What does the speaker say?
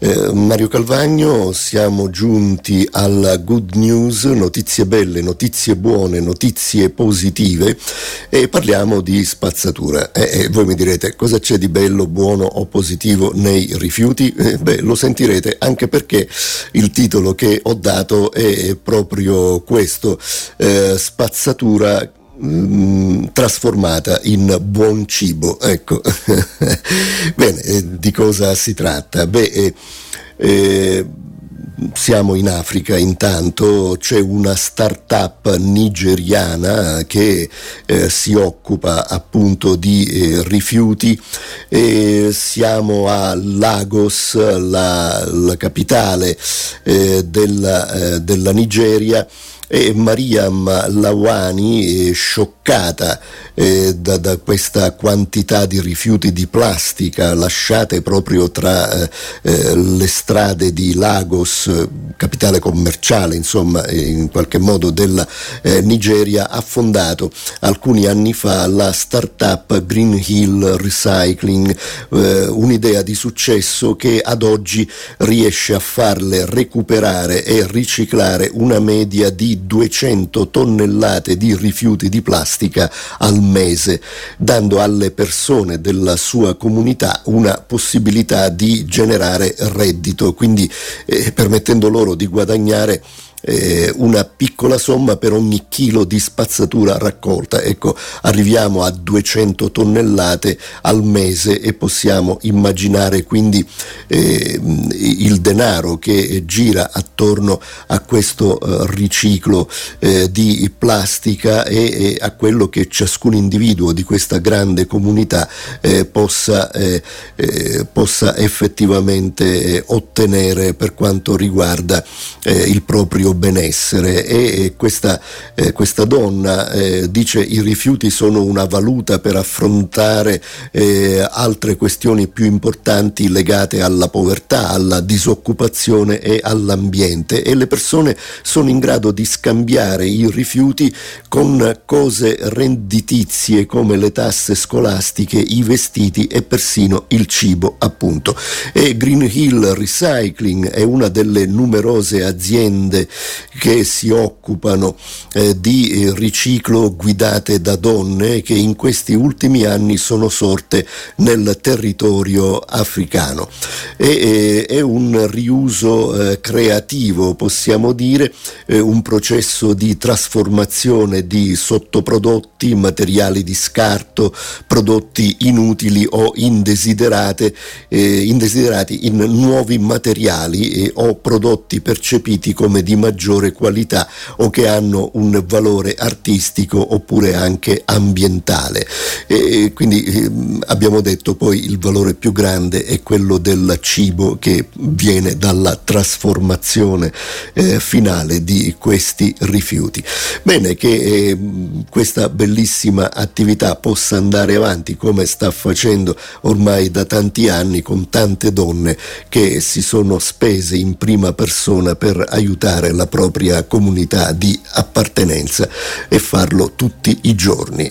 Eh, Mario Calvagno, siamo giunti alla good news, notizie belle, notizie buone, notizie positive e parliamo di spazzatura. Eh, eh, voi mi direte cosa c'è di bello, buono o positivo nei rifiuti? Eh, beh, lo sentirete anche perché il titolo che ho dato è proprio questo, spazzatura Mm, trasformata in buon cibo. Ecco, bene, cosa si tratta? Beh, eh, eh, siamo in Africa intanto, c'è una start-up nigeriana che eh, si occupa appunto di eh, rifiuti e siamo a Lagos, la, la capitale eh, della, della Nigeria e Mariam Lawani, scioccata eh, da, da, questa quantità di rifiuti di plastica lasciate proprio tra eh, eh le strade di Lagos, capitale commerciale, insomma, in qualche modo della eh, Nigeria, ha fondato alcuni anni fa la startup Green Hill Recycling, eh, un'idea di successo che ad oggi riesce a farle recuperare e riciclare una media di 200 tonnellate di rifiuti di plastica al mese, dando alle persone della sua comunità una possibilità di generare reddito, quindi eh, permettendo loro di guadagnare eh, una piccola somma per ogni chilo di spazzatura raccolta. Ecco, arriviamo a 200 tonnellate al mese e possiamo immaginare quindi eh, il denaro che gira attorno a questo eh, riciclo eh, di plastica e, e, a quello che ciascun individuo di questa grande comunità eh, possa, eh, possa, effettivamente ottenere per quanto riguarda il proprio proprio benessere e questa, eh, questa donna eh, dice i rifiuti sono una valuta per affrontare eh, altre questioni più importanti legate alla povertà, alla disoccupazione e all'ambiente e le persone sono in grado di scambiare i rifiuti con cose renditizie come le tasse scolastiche, i vestiti e persino il cibo appunto. E Green Hill Recycling è una delle numerose aziende che si occupano eh, di eh, riciclo guidate da donne che in questi ultimi anni sono sorte nel territorio africano. E, eh, è un riuso eh, creativo, possiamo dire, eh, un processo di trasformazione di sottoprodotti, materiali di scarto, prodotti inutili o indesiderati in nuovi materiali o prodotti percepiti come di maggiore maggiore qualità o che hanno un valore artistico oppure anche ambientale. E quindi eh, abbiamo detto poi il valore più grande è quello del cibo che viene dalla trasformazione eh, finale di questi rifiuti. Bene, che eh, questa bellissima attività possa andare avanti come sta facendo ormai da tanti anni con tante donne che si sono spese in prima persona per aiutare la propria comunità di appartenenza e farlo tutti i giorni.